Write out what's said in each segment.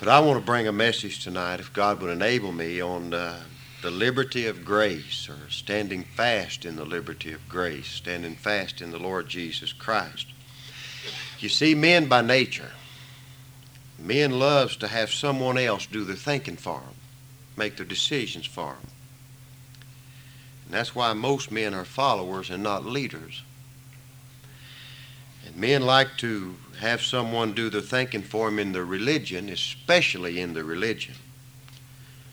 But I want to bring a message tonight, if God would enable me, on uh, the liberty of grace, or standing fast in the liberty of grace, standing fast in the Lord Jesus Christ. You see, men by nature, men loves to have someone else do their thinking for them, make their decisions for them. And that's why most men are followers and not leaders. And men like to have someone do the thinking for them in their religion, especially in the religion.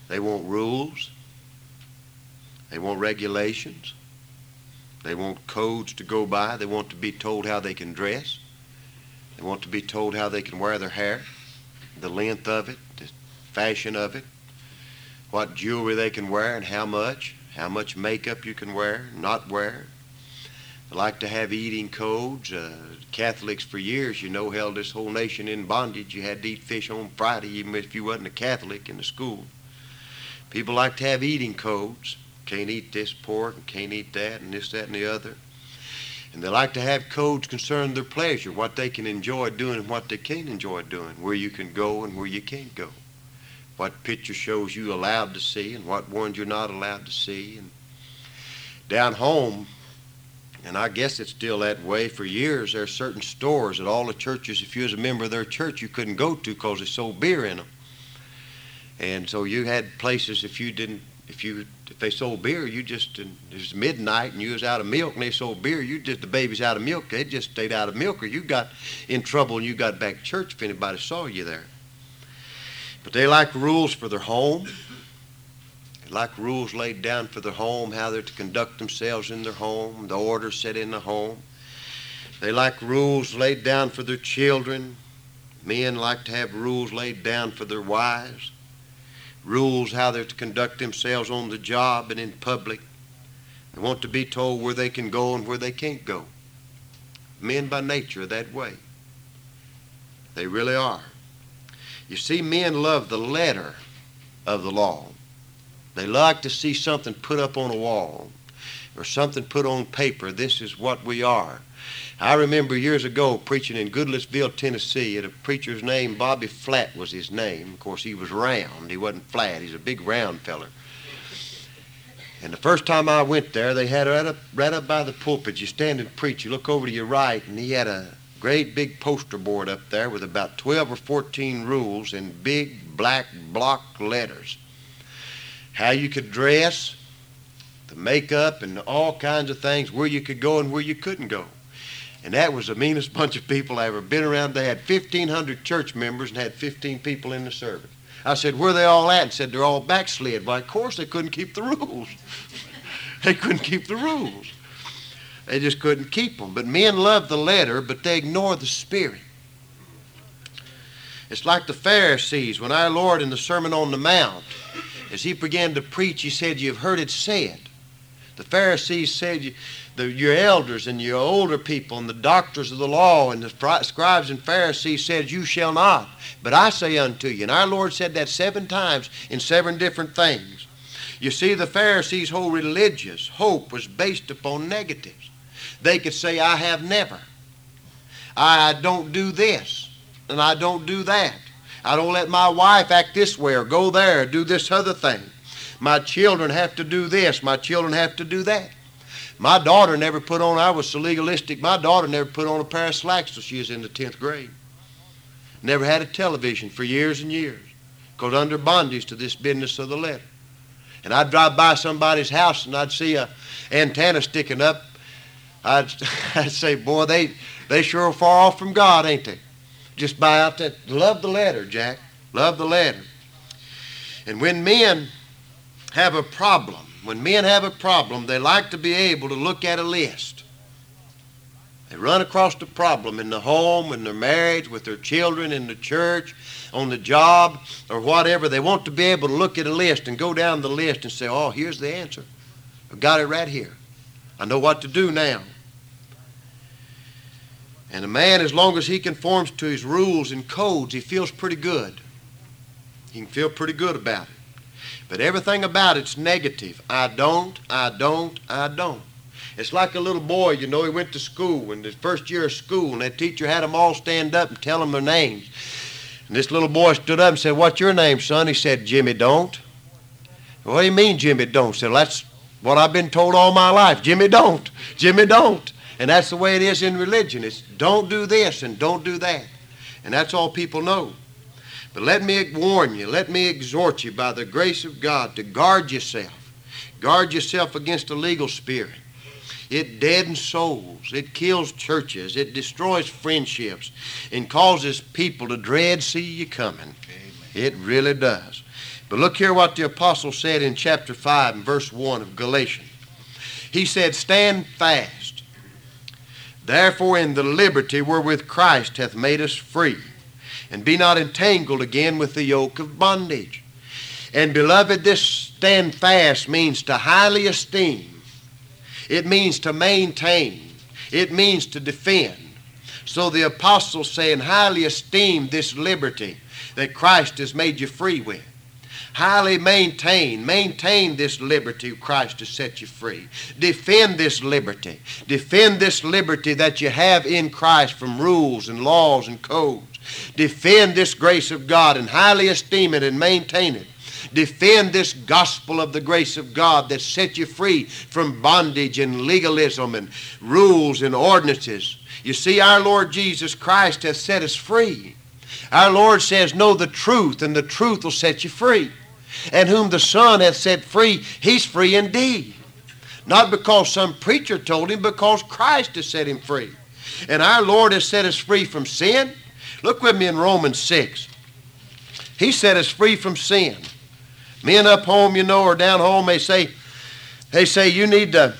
They want rules. They want regulations. They want codes to go by. They want to be told how they can dress. They want to be told how they can wear their hair, the length of it, the fashion of it, what jewelry they can wear and how much, how much makeup you can wear, not wear. Like to have eating codes. Uh, Catholics for years, you know, held this whole nation in bondage. You had to eat fish on Friday, even if you wasn't a Catholic in the school. People like to have eating codes. Can't eat this pork and can't eat that and this, that, and the other. And they like to have codes concerning their pleasure, what they can enjoy doing and what they can't enjoy doing, where you can go and where you can't go, what picture shows you allowed to see and what ones you're not allowed to see. And down home, and I guess it's still that way for years, there are certain stores at all the churches, if you was a member of their church, you couldn't go to because they sold beer in them. And so you had places if you didn't if you if they sold beer, you just it was midnight and you was out of milk and they sold beer, you just the baby's out of milk, they just stayed out of milk or you got in trouble and you got back to church if anybody saw you there. But they like rules for their home. Like rules laid down for their home, how they're to conduct themselves in their home, the order set in the home. They like rules laid down for their children. Men like to have rules laid down for their wives rules how they're to conduct themselves on the job and in public. They want to be told where they can go and where they can't go. Men by nature are that way. They really are. You see, men love the letter of the law. They like to see something put up on a wall or something put on paper. This is what we are. I remember years ago preaching in Goodlettsville, Tennessee, and a preacher's name, Bobby Flat was his name. Of course, he was round. He wasn't flat. He's a big round feller. And the first time I went there, they had right up, right up by the pulpit. You stand and preach. You look over to your right, and he had a great big poster board up there with about 12 or 14 rules in big black block letters. How you could dress, the makeup, and all kinds of things, where you could go and where you couldn't go. And that was the meanest bunch of people I ever been around. They had 1,500 church members and had 15 people in the service. I said, where they all at? And said, they're all backslid. Well, of course, they couldn't keep the rules. they couldn't keep the rules. They just couldn't keep them. But men love the letter, but they ignore the spirit. It's like the Pharisees when our Lord in the Sermon on the Mount, as he began to preach, he said, You've heard it said. The Pharisees said, the, your elders and your older people and the doctors of the law and the scribes and Pharisees said, You shall not. But I say unto you. And our Lord said that seven times in seven different things. You see, the Pharisees' whole religious hope was based upon negatives. They could say, I have never. I don't do this. And I don't do that. I don't let my wife act this way or go there or do this other thing. My children have to do this. My children have to do that. My daughter never put on, I was so legalistic, my daughter never put on a pair of slacks till she was in the 10th grade. Never had a television for years and years because under bondage to this business of the letter. And I'd drive by somebody's house and I'd see a antenna sticking up. I'd, I'd say, boy, they, they sure are far off from God, ain't they? Just buy out that. Love the letter, Jack. Love the letter. And when men have a problem, when men have a problem, they like to be able to look at a list. They run across the problem in the home, in their marriage, with their children, in the church, on the job, or whatever. They want to be able to look at a list and go down the list and say, oh, here's the answer. I've got it right here. I know what to do now. And a man, as long as he conforms to his rules and codes, he feels pretty good. He can feel pretty good about it. But everything about it's negative. I don't, I don't, I don't. It's like a little boy, you know, he went to school, and his first year of school, and that teacher had them all stand up and tell them their names. And this little boy stood up and said, What's your name, son? He said, Jimmy Don't. What do you mean, Jimmy Don't? He said, well, That's what I've been told all my life. Jimmy Don't. Jimmy Don't. And that's the way it is in religion. It's don't do this and don't do that. And that's all people know. But let me warn you, let me exhort you by the grace of God to guard yourself. Guard yourself against the legal spirit. It deadens souls. It kills churches. It destroys friendships and causes people to dread see you coming. Amen. It really does. But look here what the apostle said in chapter 5 and verse 1 of Galatians. He said, Stand fast. Therefore, in the liberty wherewith Christ hath made us free, and be not entangled again with the yoke of bondage. And beloved, this stand fast means to highly esteem it means to maintain. It means to defend. So the apostles saying, highly esteem this liberty that Christ has made you free with. Highly maintain, maintain this liberty of Christ to set you free. Defend this liberty. Defend this liberty that you have in Christ from rules and laws and codes. Defend this grace of God and highly esteem it and maintain it defend this gospel of the grace of God that set you free from bondage and legalism and rules and ordinances. You see, our Lord Jesus Christ has set us free. Our Lord says, Know the truth, and the truth will set you free. And whom the Son hath set free, he's free indeed. Not because some preacher told him, because Christ has set him free. And our Lord has set us free from sin. Look with me in Romans 6. He set us free from sin. Men up home, you know, or down home, they say, they say you need to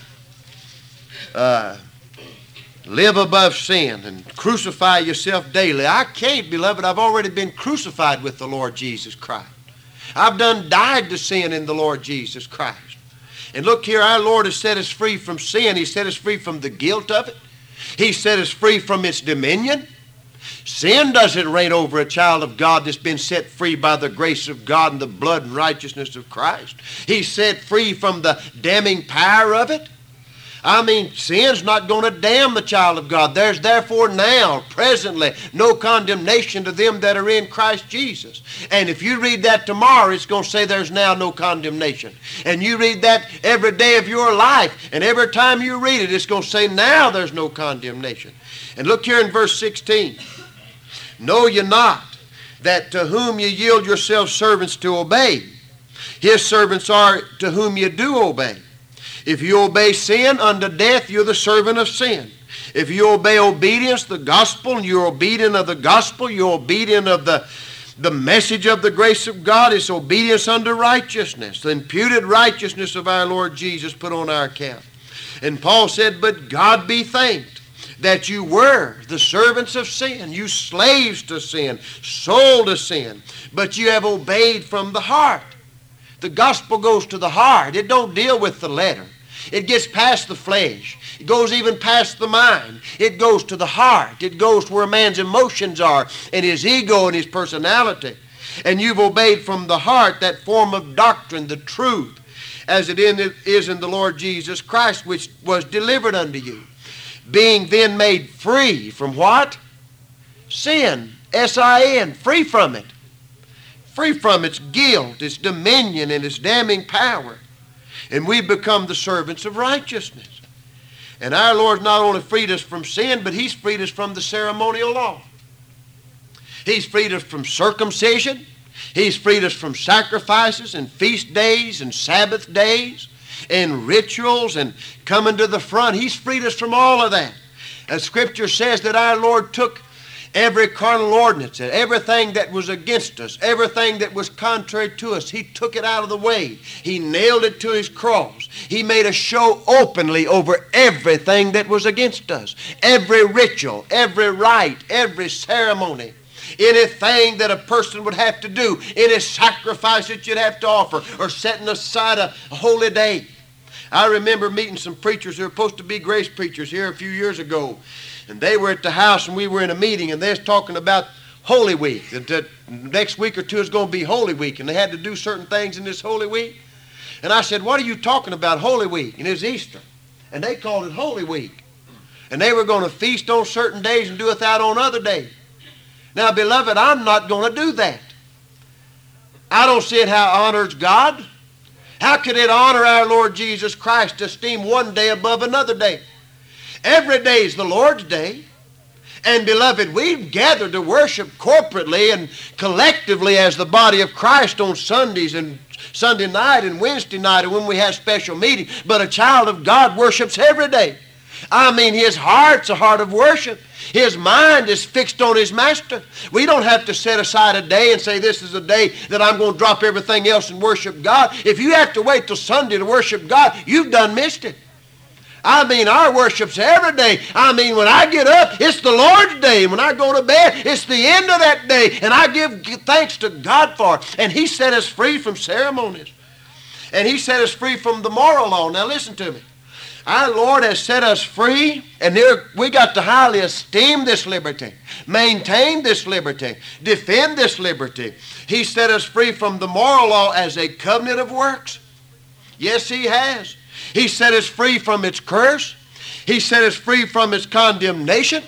uh, live above sin and crucify yourself daily. I can't, beloved. I've already been crucified with the Lord Jesus Christ. I've done died to sin in the Lord Jesus Christ. And look here, our Lord has set us free from sin. He set us free from the guilt of it. He set us free from its dominion. Sin doesn't reign over a child of God that's been set free by the grace of God and the blood and righteousness of Christ. He's set free from the damning power of it. I mean, sin's not going to damn the child of God. There's therefore now, presently, no condemnation to them that are in Christ Jesus. And if you read that tomorrow, it's going to say there's now no condemnation. And you read that every day of your life, and every time you read it, it's going to say now there's no condemnation. And look here in verse 16. Know ye not that to whom ye yield yourselves servants to obey, his servants are to whom ye do obey. If you obey sin unto death, you're the servant of sin. If you obey obedience, the gospel, and you're obedient of the gospel, you're obedient of the, the message of the grace of God, it's obedience unto righteousness, the imputed righteousness of our Lord Jesus put on our account. And Paul said, But God be thanked that you were the servants of sin, you slaves to sin, sold to sin, but you have obeyed from the heart. The gospel goes to the heart. It don't deal with the letter. It gets past the flesh. It goes even past the mind. It goes to the heart. It goes to where a man's emotions are and his ego and his personality. And you've obeyed from the heart that form of doctrine, the truth, as it is in the Lord Jesus Christ, which was delivered unto you being then made free from what? Sin. S-I-N. Free from it. Free from its guilt, its dominion, and its damning power. And we become the servants of righteousness. And our Lord not only freed us from sin, but He's freed us from the ceremonial law. He's freed us from circumcision. He's freed us from sacrifices and feast days and Sabbath days and rituals and coming to the front. He's freed us from all of that. As Scripture says that our Lord took every carnal ordinance everything that was against us, everything that was contrary to us, He took it out of the way. He nailed it to His cross. He made a show openly over everything that was against us. Every ritual, every rite, every ceremony anything that a person would have to do, any sacrifice that you'd have to offer, or setting aside a holy day. I remember meeting some preachers who were supposed to be grace preachers here a few years ago. And they were at the house and we were in a meeting and they was talking about Holy Week. That, next week or two is going to be Holy Week and they had to do certain things in this Holy Week. And I said, What are you talking about, Holy Week? And it was Easter. And they called it Holy Week. And they were going to feast on certain days and do it out on other days. Now, beloved, I'm not going to do that. I don't see it how it honors God. How could it honor our Lord Jesus Christ to esteem one day above another day? Every day is the Lord's day. And beloved, we've gathered to worship corporately and collectively as the body of Christ on Sundays and Sunday night and Wednesday night and when we have special meetings. But a child of God worships every day. I mean, his heart's a heart of worship. His mind is fixed on his master. We don't have to set aside a day and say, This is a day that I'm going to drop everything else and worship God. If you have to wait till Sunday to worship God, you've done missed it. I mean, our worship's every day. I mean, when I get up, it's the Lord's day. When I go to bed, it's the end of that day. And I give thanks to God for it. And He set us free from ceremonies. And He set us free from the moral law. Now listen to me. Our Lord has set us free, and there, we got to highly esteem this liberty, maintain this liberty, defend this liberty. He set us free from the moral law as a covenant of works. Yes, He has. He set us free from its curse. He set us free from its condemnation.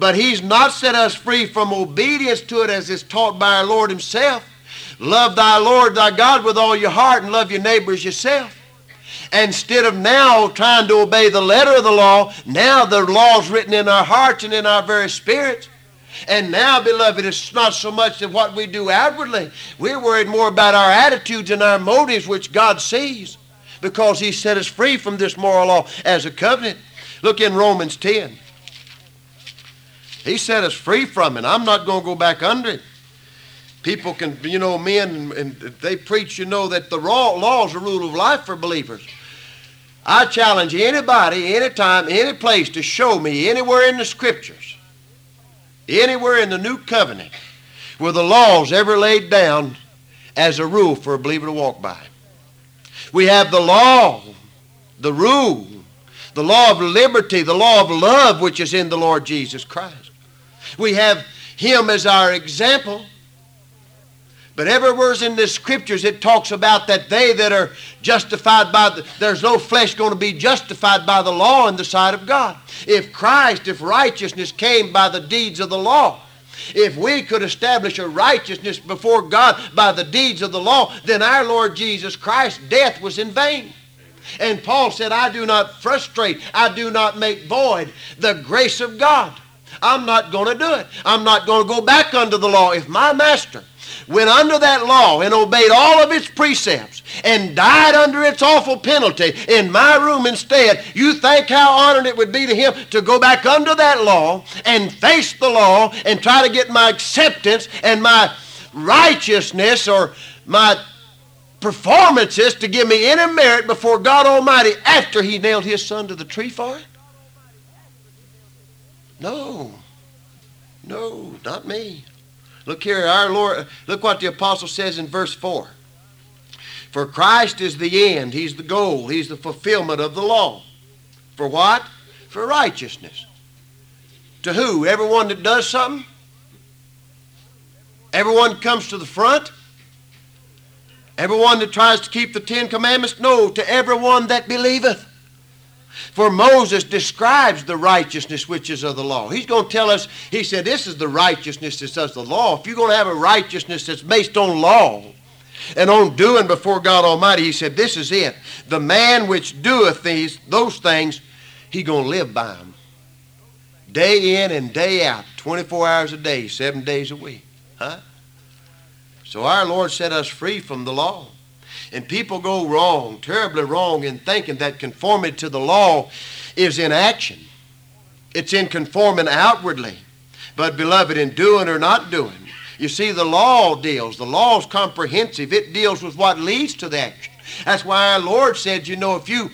But He's not set us free from obedience to it as is taught by our Lord Himself. Love thy Lord thy God with all your heart and love your neighbors yourself. Instead of now trying to obey the letter of the law, now the law is written in our hearts and in our very spirits. And now, beloved, it's not so much of what we do outwardly. We're worried more about our attitudes and our motives, which God sees, because He set us free from this moral law as a covenant. Look in Romans 10. He set us free from it. I'm not going to go back under it. People can, you know, men, and they preach, you know, that the law is a rule of life for believers. I challenge anybody, anytime, any place to show me anywhere in the scriptures, anywhere in the new covenant, where the law's ever laid down as a rule for a believer to walk by. We have the law, the rule, the law of liberty, the law of love, which is in the Lord Jesus Christ. We have Him as our example. But everywhere in the scriptures it talks about that they that are justified by the, there's no flesh going to be justified by the law in the sight of God. If Christ, if righteousness came by the deeds of the law, if we could establish a righteousness before God by the deeds of the law, then our Lord Jesus Christ's death was in vain. And Paul said, I do not frustrate, I do not make void the grace of God. I'm not going to do it. I'm not going to go back under the law. If my master went under that law and obeyed all of its precepts and died under its awful penalty in my room instead, you think how honored it would be to him to go back under that law and face the law and try to get my acceptance and my righteousness or my performances to give me any merit before God Almighty after he nailed his son to the tree for it? No. No, not me. Look here, our Lord, look what the apostle says in verse 4. For Christ is the end, He's the goal, He's the fulfillment of the law. For what? For righteousness. To who? Everyone that does something? Everyone comes to the front? Everyone that tries to keep the Ten Commandments? No, to everyone that believeth. For Moses describes the righteousness which is of the law. He's going to tell us, he said, this is the righteousness that's of the law. If you're going to have a righteousness that's based on law and on doing before God Almighty, he said, this is it. The man which doeth these, those things, he going to live by them. Day in and day out, 24 hours a day, seven days a week. Huh? So our Lord set us free from the law. And people go wrong, terribly wrong, in thinking that conformity to the law is in action. It's in conforming outwardly. But, beloved, in doing or not doing, you see, the law deals. The law is comprehensive. It deals with what leads to the action. That's why our Lord said, you know, if you,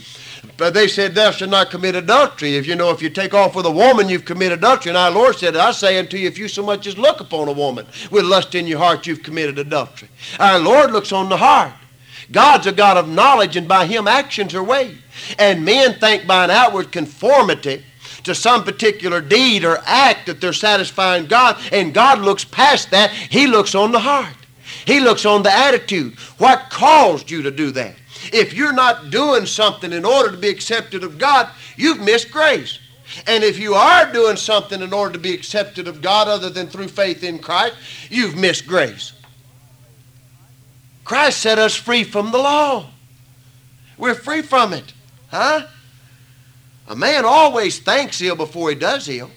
but they said, thou shalt not commit adultery. If you know, if you take off with a woman, you've committed adultery. And our Lord said, I say unto you, if you so much as look upon a woman with lust in your heart, you've committed adultery. Our Lord looks on the heart. God's a God of knowledge, and by Him actions are weighed. And men think by an outward conformity to some particular deed or act that they're satisfying God, and God looks past that. He looks on the heart. He looks on the attitude. What caused you to do that? If you're not doing something in order to be accepted of God, you've missed grace. And if you are doing something in order to be accepted of God other than through faith in Christ, you've missed grace. Christ set us free from the law. We're free from it. Huh? A man always thinks ill before he does ill.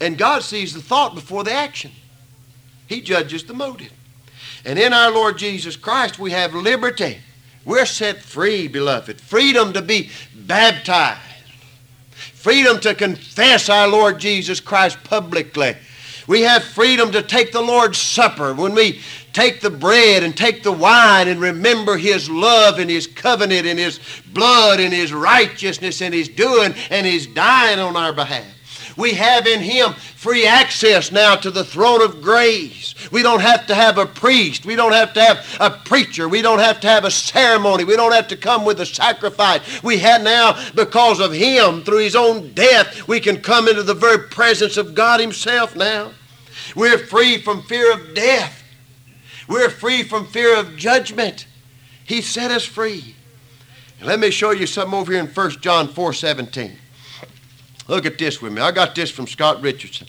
And God sees the thought before the action. He judges the motive. And in our Lord Jesus Christ, we have liberty. We're set free, beloved. Freedom to be baptized. Freedom to confess our Lord Jesus Christ publicly. We have freedom to take the Lord's Supper when we take the bread and take the wine and remember His love and His covenant and His blood and His righteousness and His doing and His dying on our behalf. We have in Him free access now to the throne of grace. We don't have to have a priest. We don't have to have a preacher. We don't have to have a ceremony. We don't have to come with a sacrifice. We have now, because of Him, through His own death, we can come into the very presence of God Himself now. We're free from fear of death. We're free from fear of judgment. He set us free. let me show you something over here in 1 John 4 17. Look at this with me. I got this from Scott Richardson.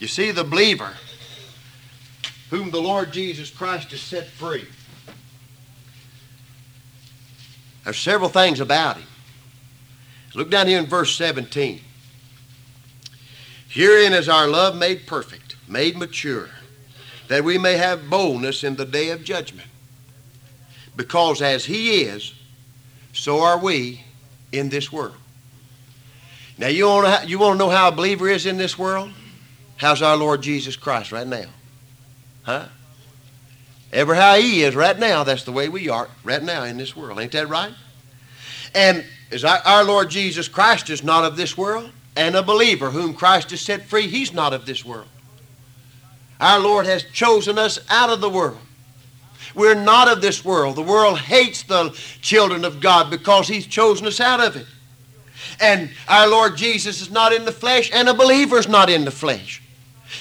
You see, the believer whom the Lord Jesus Christ has set free. There's several things about him. Look down here in verse 17. Herein is our love made perfect, made mature, that we may have boldness in the day of judgment. Because as he is, so are we in this world. Now, you want to you want to know how a believer is in this world? How's our Lord Jesus Christ right now? Huh? Ever how he is right now, that's the way we are right now in this world. Ain't that right? And as our, our Lord Jesus Christ is not of this world, and a believer whom Christ has set free, he's not of this world. Our Lord has chosen us out of the world. We're not of this world. The world hates the children of God because He's chosen us out of it. And our Lord Jesus is not in the flesh, and a believer is not in the flesh.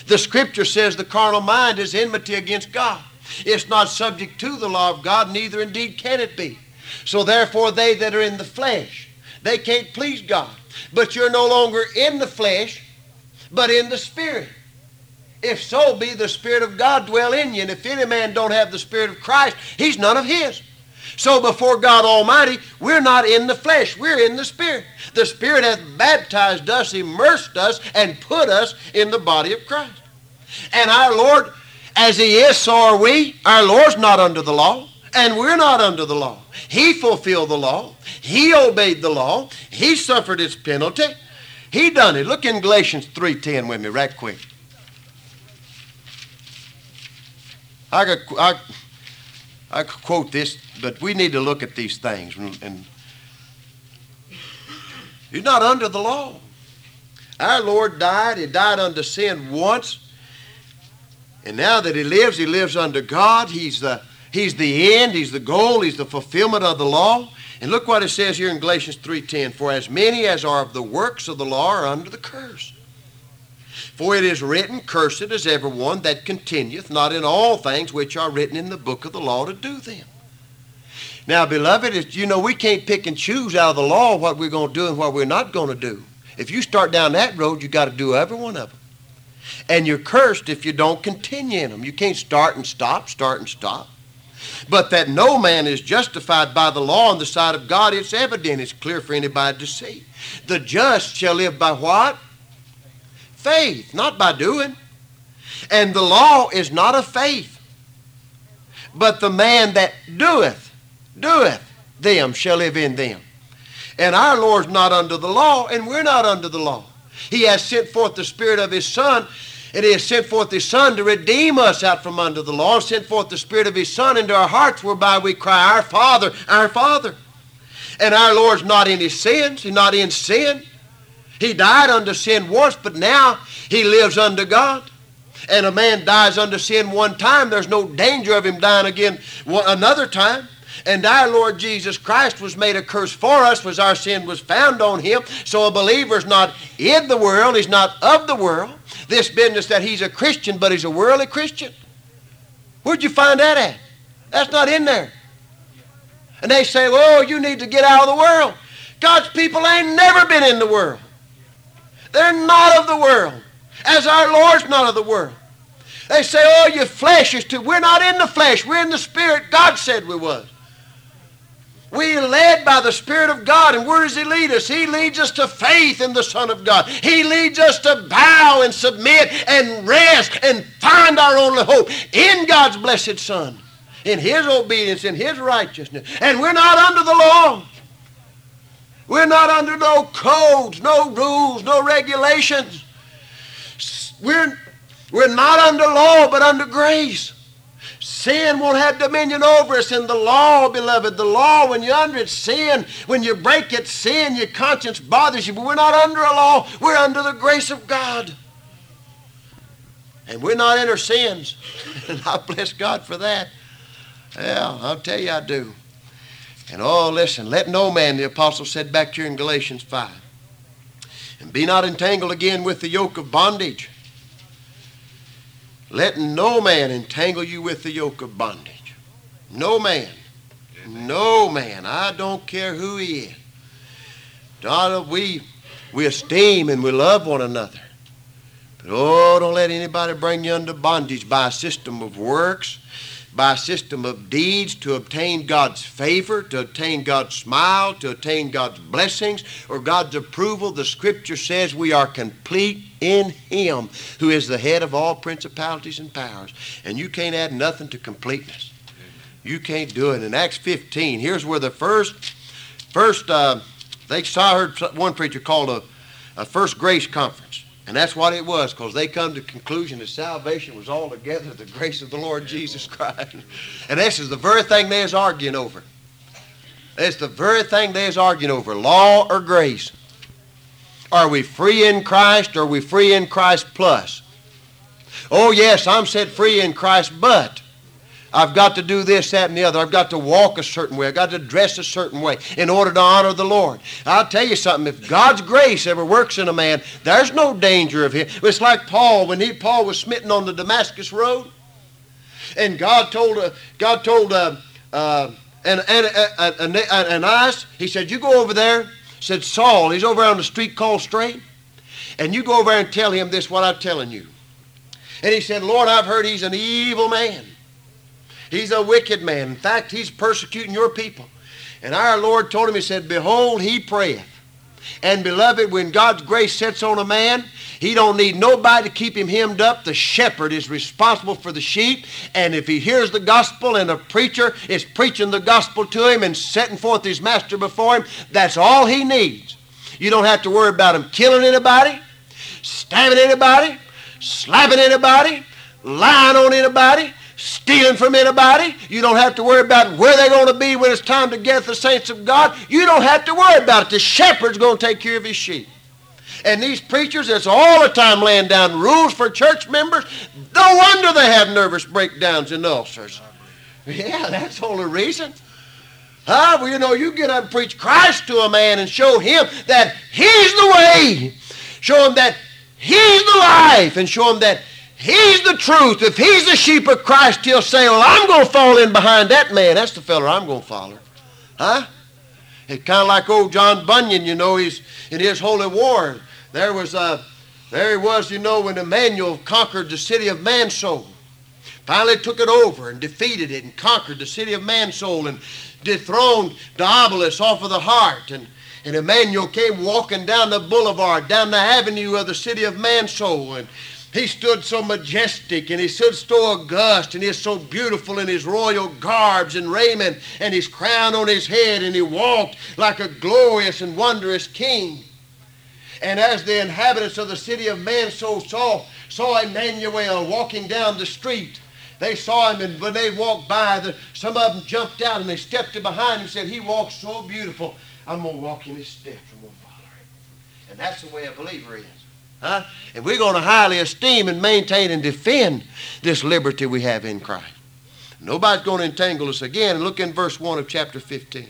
The Scripture says the carnal mind is enmity against God. It's not subject to the law of God, neither indeed can it be. So therefore, they that are in the flesh, they can't please God. But you're no longer in the flesh, but in the Spirit. If so be the Spirit of God dwell in you. And if any man don't have the Spirit of Christ, he's none of his. So before God Almighty, we're not in the flesh, we're in the Spirit. The Spirit hath baptized us, immersed us, and put us in the body of Christ. And our Lord, as He is, so are we. Our Lord's not under the law, and we're not under the law. He fulfilled the law. He obeyed the law. He suffered its penalty. He done it. Look in Galatians 3.10 with me right quick. I could, I, I could quote this, but we need to look at these things. And, and He's not under the law. Our Lord died. He died under sin once. And now that He lives, He lives under God. He's the, he's the end. He's the goal. He's the fulfillment of the law. And look what it says here in Galatians 3.10. For as many as are of the works of the law are under the curse. For it is written, Cursed is everyone that continueth not in all things which are written in the book of the law to do them. Now, beloved, you know we can't pick and choose out of the law what we're going to do and what we're not going to do. If you start down that road, you got to do every one of them. And you're cursed if you don't continue in them. You can't start and stop, start and stop. But that no man is justified by the law on the side of God, it's evident. It's clear for anybody to see. The just shall live by what? faith, not by doing. And the law is not of faith. But the man that doeth, doeth them shall live in them. And our Lord's not under the law, and we're not under the law. He has sent forth the Spirit of His Son, and He has sent forth His Son to redeem us out from under the law, sent forth the Spirit of His Son into our hearts, whereby we cry, Our Father, our Father. And our Lord's not in His sins, He's not in sin. He died under sin once, but now he lives under God. And a man dies under sin one time, there's no danger of him dying again another time. And our Lord Jesus Christ was made a curse for us, was our sin was found on him. So a believer is not in the world, he's not of the world. This business that he's a Christian, but he's a worldly Christian. Where'd you find that at? That's not in there. And they say, well, you need to get out of the world. God's people ain't never been in the world. They're not of the world, as our Lord's not of the world. They say, oh, your flesh is too. We're not in the flesh. We're in the Spirit. God said we was. We are led by the Spirit of God. And where does He lead us? He leads us to faith in the Son of God. He leads us to bow and submit and rest and find our only hope in God's blessed Son, in His obedience, in His righteousness. And we're not under the law. We're not under no codes, no rules, no regulations. We're, we're not under law, but under grace. Sin won't have dominion over us in the law, beloved. The law, when you're under it, sin. When you break it, sin, your conscience bothers you. But we're not under a law. We're under the grace of God. And we're not in our sins. and I bless God for that. Yeah, I'll tell you I do. And oh, listen, let no man, the apostle said back here in Galatians 5, and be not entangled again with the yoke of bondage. Let no man entangle you with the yoke of bondage. No man. No man. I don't care who he is. Daughter, we, we esteem and we love one another. But oh, don't let anybody bring you under bondage by a system of works by a system of deeds to obtain God's favor, to obtain God's smile, to obtain God's blessings, or God's approval. The Scripture says we are complete in Him who is the head of all principalities and powers. And you can't add nothing to completeness. You can't do it. In Acts 15, here's where the first, first, uh, they saw, I heard one preacher called a, a first grace conference. And that's what it was, because they come to the conclusion that salvation was altogether the grace of the Lord Jesus Christ. And this is the very thing they is arguing over. It's the very thing they is arguing over, law or grace. Are we free in Christ or are we free in Christ plus? Oh yes, I'm set free in Christ, but I've got to do this, that, and the other. I've got to walk a certain way. I've got to dress a certain way in order to honor the Lord. I'll tell you something. If God's grace ever works in a man, there's no danger of him. It's like Paul when he Paul was smitten on the Damascus road, and God told uh, God told uh, uh, and and uh, uh, Ananias. He said, "You go over there." Said Saul. He's over on the street called Straight, and you go over there and tell him this. What I'm telling you. And he said, Lord, I've heard he's an evil man. He's a wicked man. In fact, he's persecuting your people. And our Lord told him, He said, Behold, he prayeth. And beloved, when God's grace sets on a man, he don't need nobody to keep him hemmed up. The shepherd is responsible for the sheep. And if he hears the gospel and a preacher is preaching the gospel to him and setting forth his master before him, that's all he needs. You don't have to worry about him killing anybody, stabbing anybody, slapping anybody, lying on anybody stealing from anybody. You don't have to worry about where they're going to be when it's time to get the saints of God. You don't have to worry about it. The shepherd's going to take care of his sheep. And these preachers that's all the time laying down rules for church members, no wonder they have nervous breakdowns and ulcers. Yeah, that's the only reason. Huh? Well, you know, you get up and preach Christ to a man and show him that he's the way. Show him that he's the life and show him that He's the truth. If he's the sheep of Christ, he'll say, Well, I'm going to fall in behind that man. That's the feller I'm going to follow. Huh? It's kind of like old John Bunyan, you know, he's in his holy war. There was a, there he was, you know, when Emmanuel conquered the city of Mansoul. Finally took it over and defeated it and conquered the city of Mansoul and dethroned Diabolus off of the heart. And, and Emmanuel came walking down the boulevard, down the avenue of the city of Mansoul. And he stood so majestic and he stood so august and he is so beautiful in his royal garbs and raiment and his crown on his head and he walked like a glorious and wondrous king. And as the inhabitants of the city of Mansoul saw, saw Emmanuel walking down the street, they saw him and when they walked by, the, some of them jumped out and they stepped behind him and said, he walks so beautiful, I'm going to walk in his steps. I'm going to follow him. And that's the way a believer is. Huh? And we're going to highly esteem and maintain and defend this liberty we have in Christ. Nobody's going to entangle us again. Look in verse 1 of chapter 15.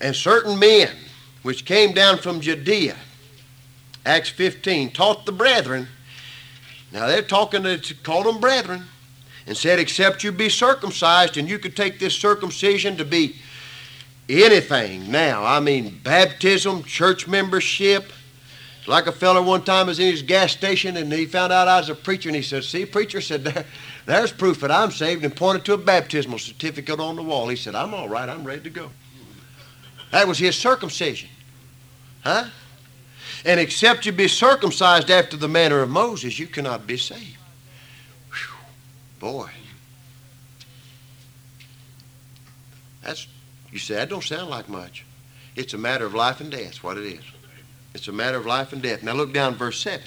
And certain men which came down from Judea, Acts 15, taught the brethren. Now they're talking to call them brethren. and said, Except you be circumcised, and you could take this circumcision to be anything now. I mean, baptism, church membership. Like a feller one time was in his gas station and he found out I was a preacher and he said, See, preacher said, there, there's proof that I'm saved and pointed to a baptismal certificate on the wall. He said, I'm all right, I'm ready to go. That was his circumcision. Huh? And except you be circumcised after the manner of Moses, you cannot be saved. Whew. Boy. That's you say that don't sound like much. It's a matter of life and death, what it is. It's a matter of life and death. Now look down verse 7.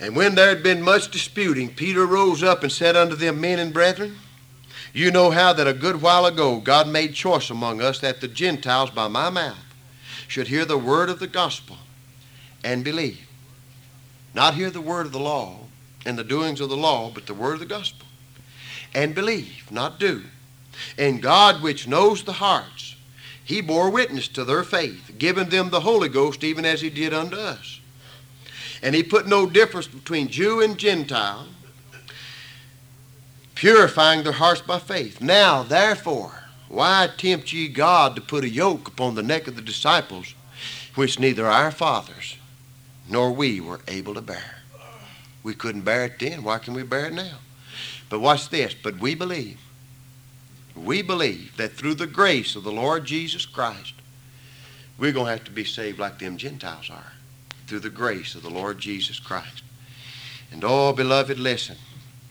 And when there had been much disputing, Peter rose up and said unto them, Men and brethren, you know how that a good while ago God made choice among us that the Gentiles by my mouth should hear the word of the gospel and believe. Not hear the word of the law and the doings of the law, but the word of the gospel. And believe, not do. And God, which knows the hearts, he bore witness to their faith, giving them the Holy Ghost even as he did unto us. And he put no difference between Jew and Gentile, purifying their hearts by faith. Now, therefore, why tempt ye God to put a yoke upon the neck of the disciples, which neither our fathers nor we were able to bear? We couldn't bear it then. Why can we bear it now? But watch this. But we believe. We believe that through the grace of the Lord Jesus Christ, we're going to have to be saved like them Gentiles are. Through the grace of the Lord Jesus Christ. And oh, beloved, listen.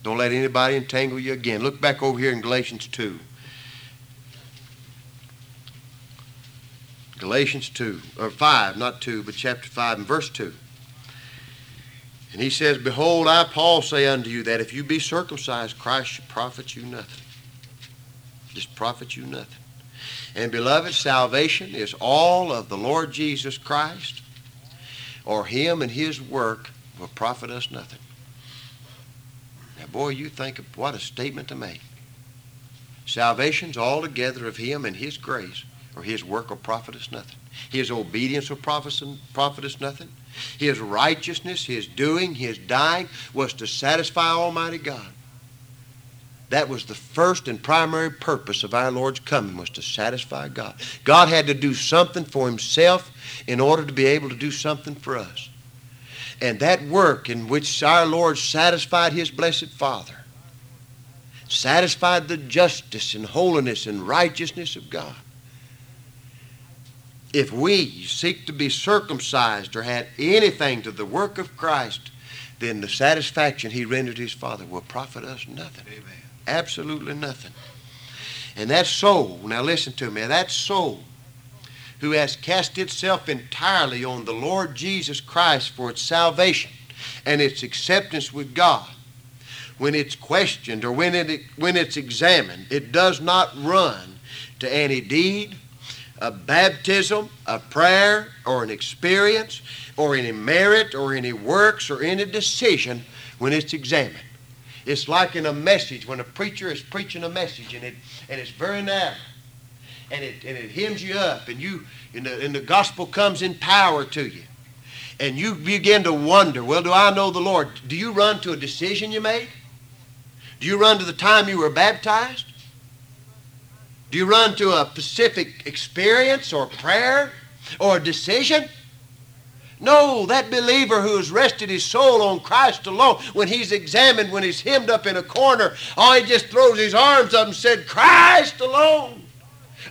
Don't let anybody entangle you again. Look back over here in Galatians 2. Galatians 2, or 5, not 2, but chapter 5 and verse 2. And he says, Behold, I, Paul, say unto you that if you be circumcised, Christ shall profit you nothing. Just profit you nothing. And beloved, salvation is all of the Lord Jesus Christ, or him and his work will profit us nothing. Now, boy, you think of what a statement to make. Salvation's altogether of him and his grace, or his work will profit us nothing. His obedience will profit us nothing. His righteousness, his doing, his dying was to satisfy Almighty God. That was the first and primary purpose of our Lord's coming was to satisfy God. God had to do something for himself in order to be able to do something for us. And that work in which our Lord satisfied his blessed Father, satisfied the justice and holiness and righteousness of God. If we seek to be circumcised or had anything to the work of Christ, then the satisfaction he rendered his Father will profit us nothing. Amen. Absolutely nothing. And that soul, now listen to me, that soul who has cast itself entirely on the Lord Jesus Christ for its salvation and its acceptance with God, when it's questioned or when, it, when it's examined, it does not run to any deed, a baptism, a prayer, or an experience, or any merit, or any works, or any decision when it's examined. It's like in a message when a preacher is preaching a message and it and it's very narrow. And it and it hems you up and you and the, and the gospel comes in power to you. And you begin to wonder, well, do I know the Lord? Do you run to a decision you made? Do you run to the time you were baptized? Do you run to a specific experience or prayer or a decision? No, that believer who has rested his soul on Christ alone, when he's examined, when he's hemmed up in a corner, all he just throws his arms up and said, Christ alone.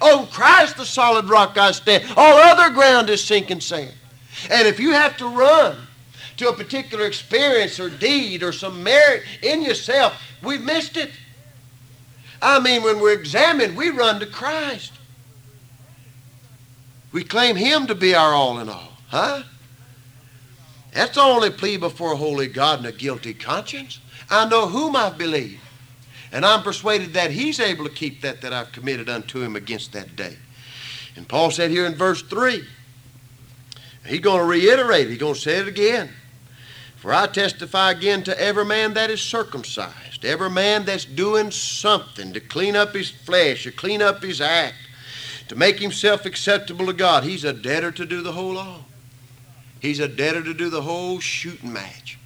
On Christ the solid rock I stand. All other ground is sinking sand. And if you have to run to a particular experience or deed or some merit in yourself, we've missed it. I mean, when we're examined, we run to Christ. We claim Him to be our all in all. Huh? That's the only plea before a holy God and a guilty conscience. I know whom I believe. And I'm persuaded that he's able to keep that that I've committed unto him against that day. And Paul said here in verse 3, he's going to reiterate it. He's going to say it again. For I testify again to every man that is circumcised, every man that's doing something to clean up his flesh, to clean up his act, to make himself acceptable to God. He's a debtor to do the whole law. He's a debtor to do the whole shooting match.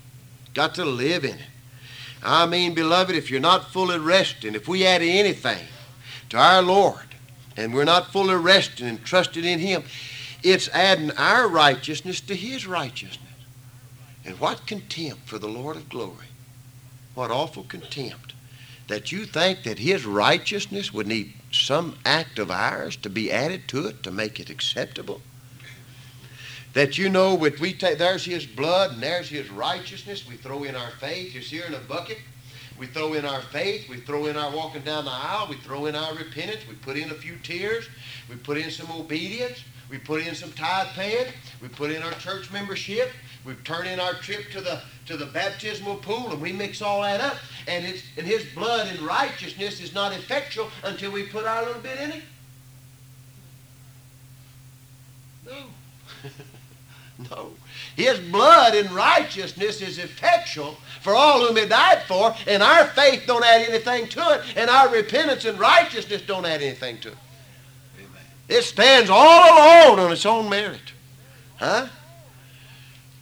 Got to live in it. I mean, beloved, if you're not fully resting, if we add anything to our Lord and we're not fully resting and trusting in Him, it's adding our righteousness to His righteousness. And what contempt for the Lord of glory. What awful contempt that you think that His righteousness would need some act of ours to be added to it to make it acceptable. That you know, we take, there's His blood and there's His righteousness, we throw in our faith. It's here in a bucket. We throw in our faith. We throw in our walking down the aisle. We throw in our repentance. We put in a few tears. We put in some obedience. We put in some tithe paying. We put in our church membership. We turn in our trip to the to the baptismal pool, and we mix all that up. And it's and His blood and righteousness is not effectual until we put our little bit in it. No. no. His blood and righteousness is effectual for all whom He died for, and our faith don't add anything to it, and our repentance and righteousness don't add anything to it. Amen. It stands all alone on its own merit. Huh?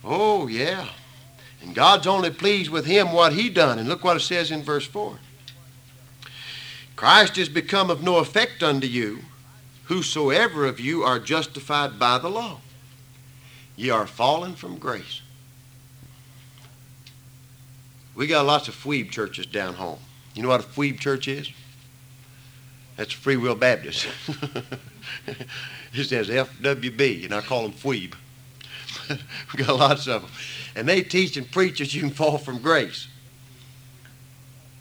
Oh, yeah. And God's only pleased with him what he done. And look what it says in verse 4. Christ is become of no effect unto you, whosoever of you are justified by the law. Ye are fallen from grace. We got lots of Fweeb churches down home. You know what a Fweeb church is? That's Free Will Baptist. it says FWB, and I call them Fweeb. we got lots of them. And they teach and preach that you can fall from grace.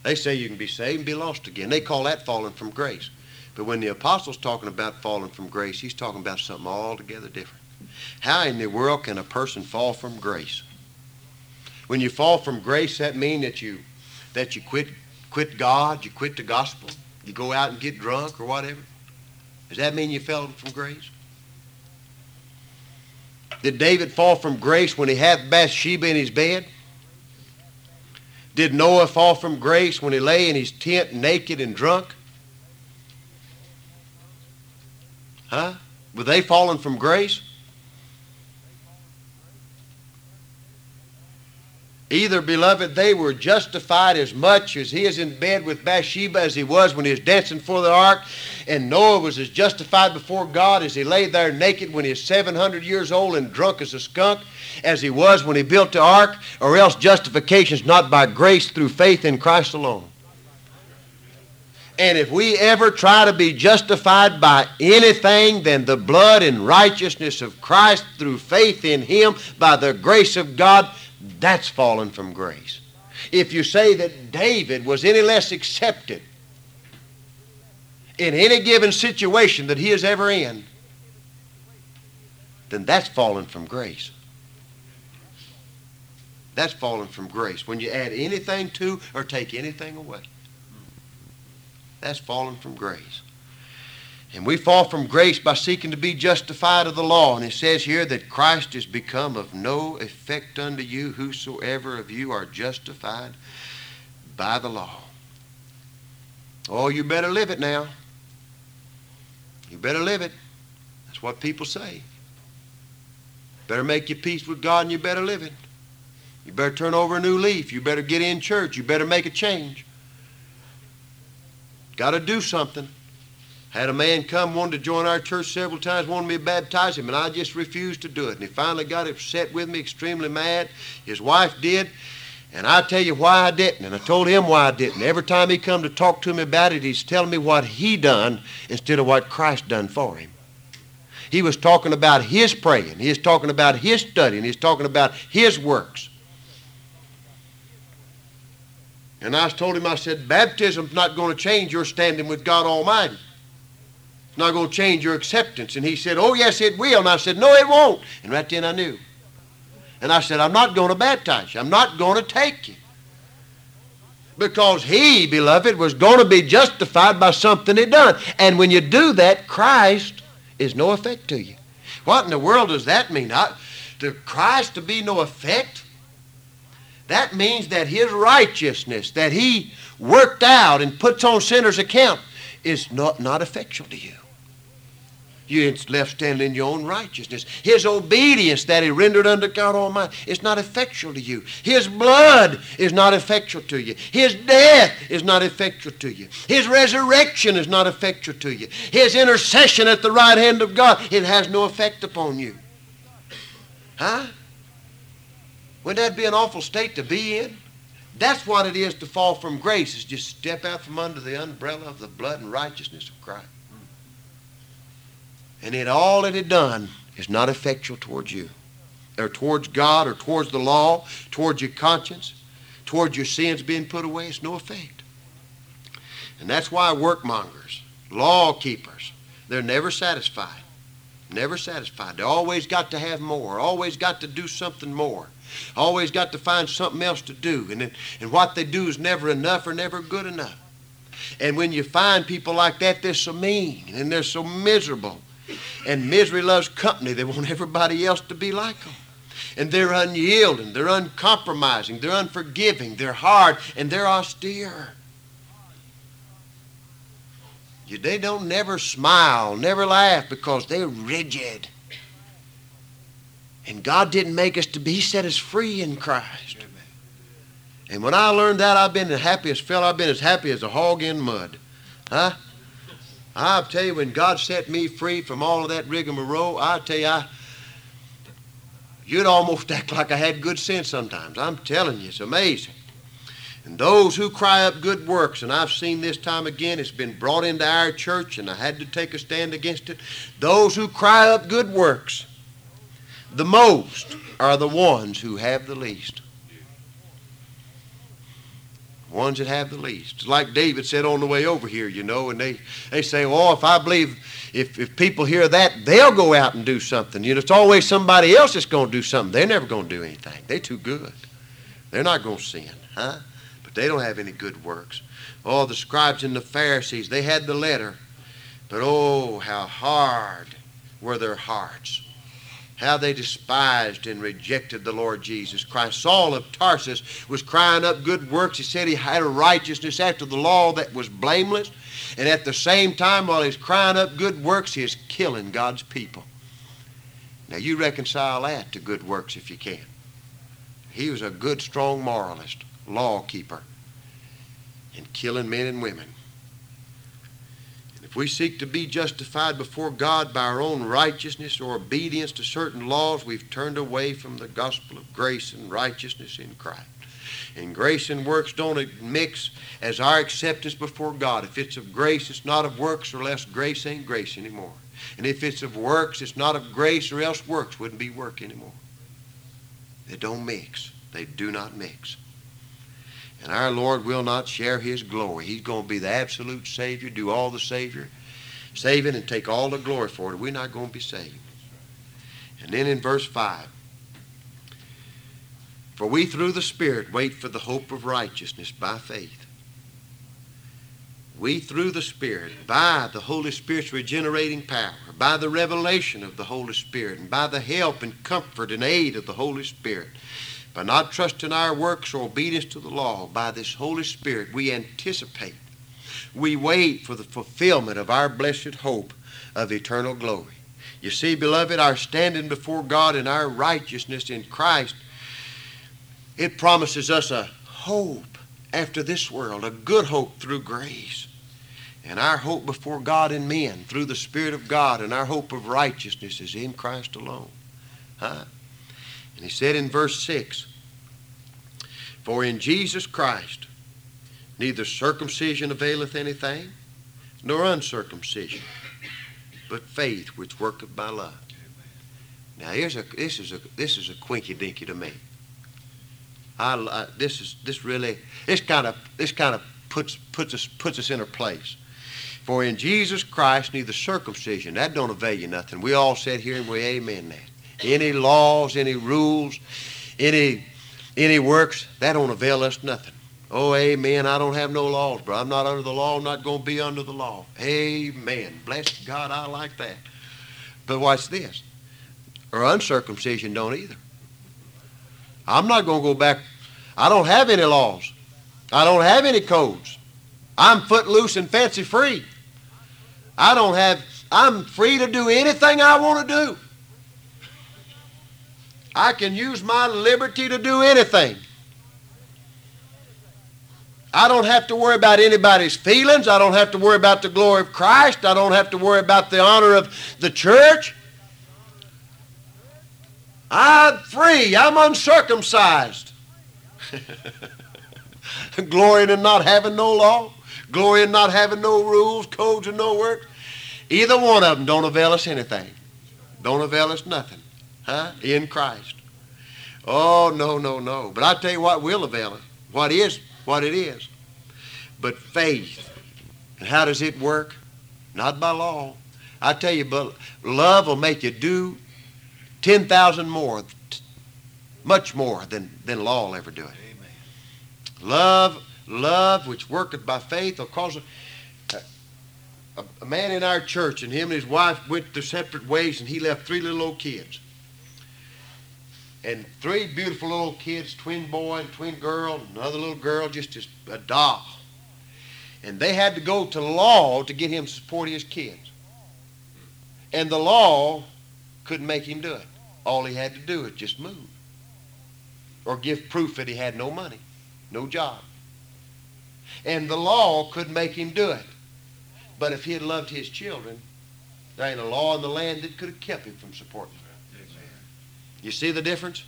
They say you can be saved and be lost again. They call that falling from grace. But when the apostle's talking about falling from grace, he's talking about something altogether different. How in the world can a person fall from grace? When you fall from grace, that mean that you that you quit quit God, you quit the gospel, you go out and get drunk or whatever. Does that mean you fell from grace? Did David fall from grace when he had Bathsheba in his bed? Did Noah fall from grace when he lay in his tent naked and drunk? Huh? Were they fallen from grace? Either, beloved, they were justified as much as he is in bed with Bathsheba as he was when he was dancing for the ark, and Noah was as justified before God as he lay there naked when he was 700 years old and drunk as a skunk as he was when he built the ark, or else justification is not by grace through faith in Christ alone. And if we ever try to be justified by anything than the blood and righteousness of Christ through faith in Him by the grace of God, that's fallen from grace. If you say that David was any less accepted in any given situation that he is ever in, then that's fallen from grace. That's fallen from grace. When you add anything to or take anything away, that's fallen from grace. And we fall from grace by seeking to be justified of the law. And it says here that Christ is become of no effect unto you, whosoever of you are justified by the law. Oh, you better live it now. You better live it. That's what people say. Better make your peace with God and you better live it. You better turn over a new leaf. You better get in church. You better make a change. Got to do something. Had a man come, wanted to join our church several times, wanted me to baptize him, and I just refused to do it. And he finally got upset with me, extremely mad. His wife did. And I tell you why I didn't, and I told him why I didn't. Every time he come to talk to me about it, he's telling me what he done instead of what Christ done for him. He was talking about his praying. He was talking about his studying. He was talking about his works. And I told him, I said, baptism's not going to change your standing with God Almighty. Not going to change your acceptance. And he said, Oh, yes, it will. And I said, No, it won't. And right then I knew. And I said, I'm not going to baptize you. I'm not going to take you. Because he, beloved, was going to be justified by something he done. And when you do that, Christ is no effect to you. What in the world does that mean? I, to Christ to be no effect? That means that his righteousness that he worked out and puts on sinners' account is not, not effectual to you. You left standing in your own righteousness. His obedience that he rendered unto God Almighty is not effectual to you. His blood is not effectual to you. His death is not effectual to you. His resurrection is not effectual to you. His intercession at the right hand of God, it has no effect upon you. Huh? Wouldn't that be an awful state to be in? That's what it is to fall from grace, is just step out from under the umbrella of the blood and righteousness of Christ. And it all that it done is not effectual towards you, or towards God, or towards the law, towards your conscience, towards your sins being put away. It's no effect. And that's why workmongers, law keepers, they're never satisfied. Never satisfied. They always got to have more, always got to do something more, always got to find something else to do. And, it, and what they do is never enough or never good enough. And when you find people like that, they're so mean and they're so miserable and misery loves company. They want everybody else to be like them. And they're unyielding, they're uncompromising, they're unforgiving, they're hard, and they're austere. They don't never smile, never laugh because they're rigid. And God didn't make us to be. Set us free in Christ. And when I learned that, I've been the happiest fellow. I've been as happy as a hog in mud. Huh? I'll tell you, when God set me free from all of that rigmarole, I tell you, I, you'd almost act like I had good sense sometimes. I'm telling you, it's amazing. And those who cry up good works, and I've seen this time again, it's been brought into our church, and I had to take a stand against it. Those who cry up good works, the most are the ones who have the least ones that have the least. Like David said on the way over here, you know, and they, they say, oh, if I believe, if, if people hear that, they'll go out and do something. You know, it's always somebody else that's going to do something. They're never going to do anything. They're too good. They're not going to sin, huh? But they don't have any good works. Oh, the scribes and the Pharisees, they had the letter, but oh, how hard were their hearts how they despised and rejected the Lord Jesus Christ. Saul of Tarsus was crying up good works. He said he had a righteousness after the law that was blameless. And at the same time, while he's crying up good works, he is killing God's people. Now, you reconcile that to good works if you can. He was a good, strong moralist, law keeper, and killing men and women. If we seek to be justified before God by our own righteousness or obedience to certain laws, we've turned away from the gospel of grace and righteousness in Christ. And grace and works don't mix as our acceptance before God. If it's of grace, it's not of works, or else grace ain't grace anymore. And if it's of works, it's not of grace, or else works wouldn't be work anymore. They don't mix. They do not mix. And our Lord will not share his glory. He's going to be the absolute Savior, do all the Savior, saving and take all the glory for it. We're not going to be saved. And then in verse 5, for we through the Spirit wait for the hope of righteousness by faith. We through the Spirit, by the Holy Spirit's regenerating power, by the revelation of the Holy Spirit, and by the help and comfort and aid of the Holy Spirit, by not trusting our works or obedience to the law, by this Holy Spirit, we anticipate, we wait for the fulfillment of our blessed hope of eternal glory. You see, beloved, our standing before God and our righteousness in Christ, it promises us a hope after this world, a good hope through grace. And our hope before God and men through the Spirit of God and our hope of righteousness is in Christ alone. Huh? He said in verse 6 For in Jesus Christ neither circumcision availeth anything, nor uncircumcision, but faith which worketh by love. Now here's a this is a this is a quinky dinky to me. I, I, this is this really this kind of this kind of puts puts us puts us in a place. For in Jesus Christ neither circumcision that don't avail you nothing. We all said here and we amen that any laws, any rules, any any works, that don't avail us nothing. Oh, amen. I don't have no laws, bro. I'm not under the law. I'm not going to be under the law. Amen. Bless God, I like that. But watch this. Or uncircumcision don't either. I'm not going to go back. I don't have any laws. I don't have any codes. I'm footloose and fancy free. I don't have I'm free to do anything I want to do. I can use my liberty to do anything. I don't have to worry about anybody's feelings. I don't have to worry about the glory of Christ. I don't have to worry about the honor of the church. I'm free. I'm uncircumcised. glory in not having no law. Glory in not having no rules, codes, and no works. Either one of them don't avail us anything. Don't avail us nothing. Huh? In Christ. Oh, no, no, no. But I tell you what will avail us. What is what it is. But faith. And how does it work? Not by law. I tell you, but love will make you do 10,000 more, much more than, than law will ever do it. Amen. Love, love which worketh by faith will cause a, a, a man in our church and him and his wife went their separate ways and he left three little old kids and three beautiful little kids, twin boy and twin girl, another little girl, just as a doll. And they had to go to law to get him to support his kids. And the law couldn't make him do it. All he had to do was just move. Or give proof that he had no money, no job. And the law couldn't make him do it. But if he had loved his children, there ain't a law in the land that could have kept him from supporting. You see the difference?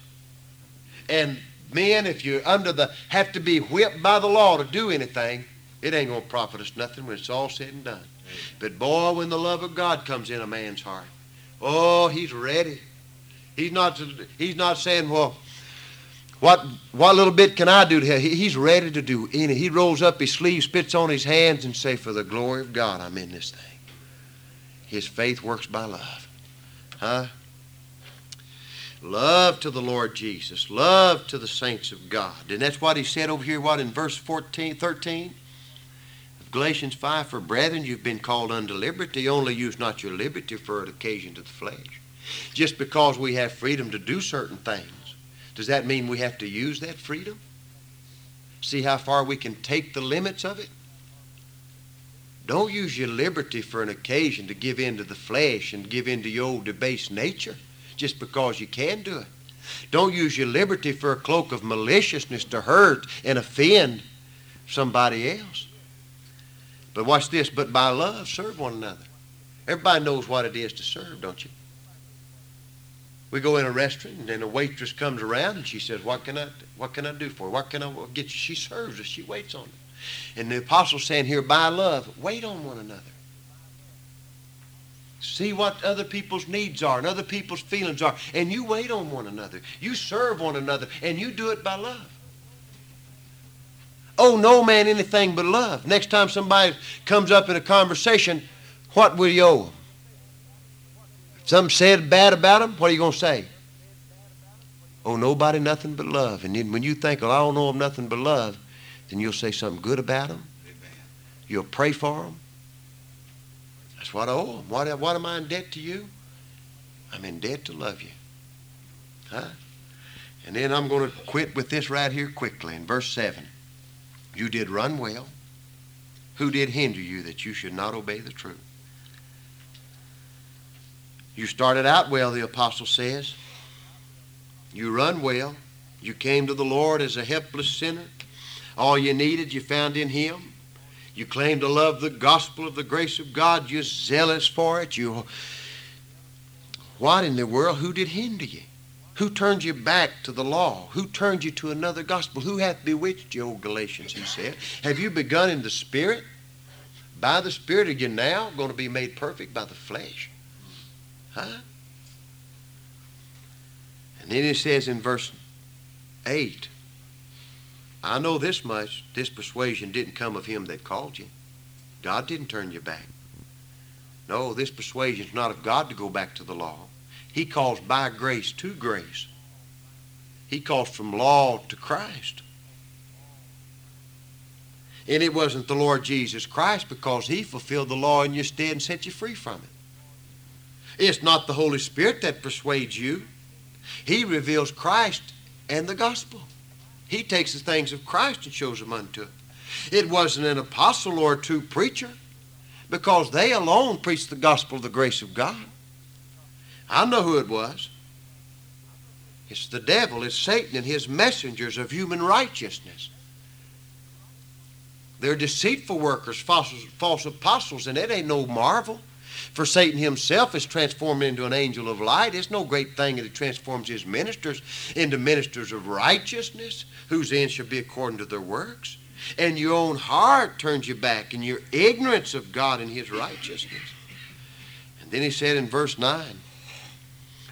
And men, if you're under the, have to be whipped by the law to do anything, it ain't going to profit us nothing when it's all said and done. But boy, when the love of God comes in a man's heart, oh, he's ready. He's not, he's not saying, well, what, what little bit can I do to help? He's ready to do any. He rolls up his sleeves, spits on his hands, and say, for the glory of God, I'm in this thing. His faith works by love. Huh? Love to the Lord Jesus. Love to the saints of God. And that's what he said over here, what, in verse 14, 13 of Galatians 5, For brethren, you've been called unto liberty. Only use not your liberty for an occasion to the flesh. Just because we have freedom to do certain things, does that mean we have to use that freedom? See how far we can take the limits of it? Don't use your liberty for an occasion to give in to the flesh and give in to your old debased nature just because you can do it. Don't use your liberty for a cloak of maliciousness to hurt and offend somebody else. But watch this, but by love, serve one another. Everybody knows what it is to serve, don't you? We go in a restaurant and then a waitress comes around and she says, What can I what can I do for you? What can I get you? She serves us, she waits on us. And the apostle's saying here, by love, wait on one another. See what other people's needs are and other people's feelings are. And you wait on one another. You serve one another. And you do it by love. Oh, no man anything but love. Next time somebody comes up in a conversation, what will you owe them? If something said bad about them, what are you going to say? Oh, nobody nothing but love. And then when you think, well, I don't know of nothing but love, then you'll say something good about them. You'll pray for them. What I owe him. What, what am I in debt to you? I'm in debt to love you. Huh? And then I'm going to quit with this right here quickly in verse 7. You did run well. Who did hinder you that you should not obey the truth? You started out well, the apostle says. You run well. You came to the Lord as a helpless sinner. All you needed, you found in Him. You claim to love the gospel of the grace of God. You're zealous for it. You, what in the world? Who did hinder you? Who turned you back to the law? Who turned you to another gospel? Who hath bewitched you, O Galatians, he said. Have you begun in the Spirit? By the Spirit are you now going to be made perfect by the flesh? Huh? And then it says in verse 8, I know this much this persuasion didn't come of him that called you. God didn't turn you back. No, this persuasion is not of God to go back to the law. He calls by grace to grace. He calls from law to Christ. And it wasn't the Lord Jesus Christ because he fulfilled the law in your stead and set you free from it. It's not the Holy Spirit that persuades you. He reveals Christ and the gospel. He takes the things of Christ and shows them unto it. It wasn't an apostle or a true preacher, because they alone preach the gospel of the grace of God. I know who it was. It's the devil, it's Satan and his messengers of human righteousness. They're deceitful workers, false, false apostles, and it ain't no marvel. For Satan himself is transformed into an angel of light. It's no great thing that he transforms his ministers into ministers of righteousness, whose end shall be according to their works. And your own heart turns you back in your ignorance of God and his righteousness. And then he said in verse 9,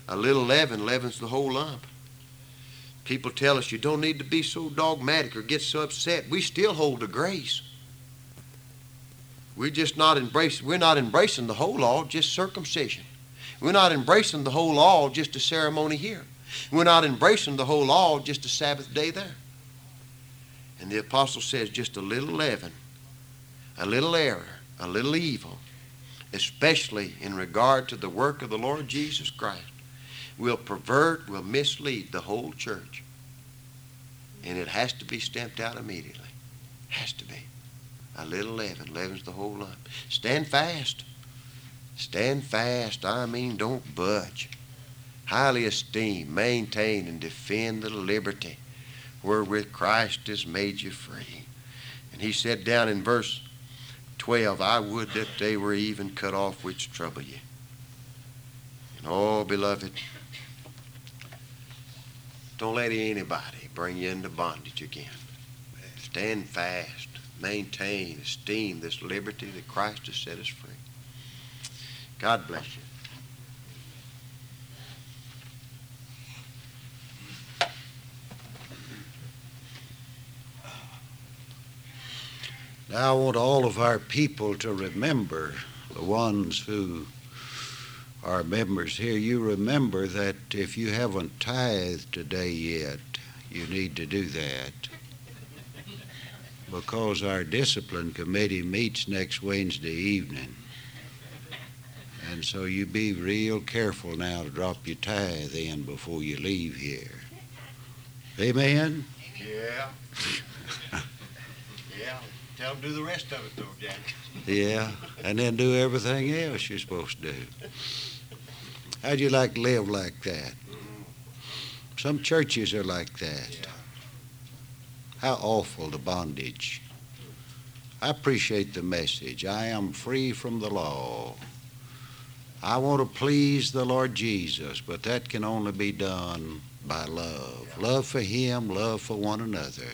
a little leaven leavens the whole lump. People tell us you don't need to be so dogmatic or get so upset. We still hold the grace. We're just not embracing, we're not embracing the whole law, just circumcision. We're not embracing the whole law, just a ceremony here. We're not embracing the whole law, just a Sabbath day there. And the apostle says just a little leaven, a little error, a little evil, especially in regard to the work of the Lord Jesus Christ, will pervert, will mislead the whole church. And it has to be stamped out immediately. Has to be. A little leaven leavens the whole lump. Stand fast. Stand fast. I mean, don't budge. Highly esteem, maintain, and defend the liberty wherewith Christ has made you free. And he said down in verse 12, I would that they were even cut off which trouble you. And oh, beloved, don't let anybody bring you into bondage again. Stand fast maintain, esteem this liberty that Christ has set us free. God bless you. Now, I want all of our people to remember, the ones who are members here, you remember that if you haven't tithed today yet, you need to do that because our discipline committee meets next Wednesday evening. And so you be real careful now to drop your tithe in before you leave here. Amen? Yeah. yeah. Tell them to do the rest of it, though, Jack. Yeah, and then do everything else you're supposed to do. How'd you like to live like that? Mm-hmm. Some churches are like that. Yeah. How awful the bondage. I appreciate the message. I am free from the law. I want to please the Lord Jesus, but that can only be done by love. Love for Him, love for one another.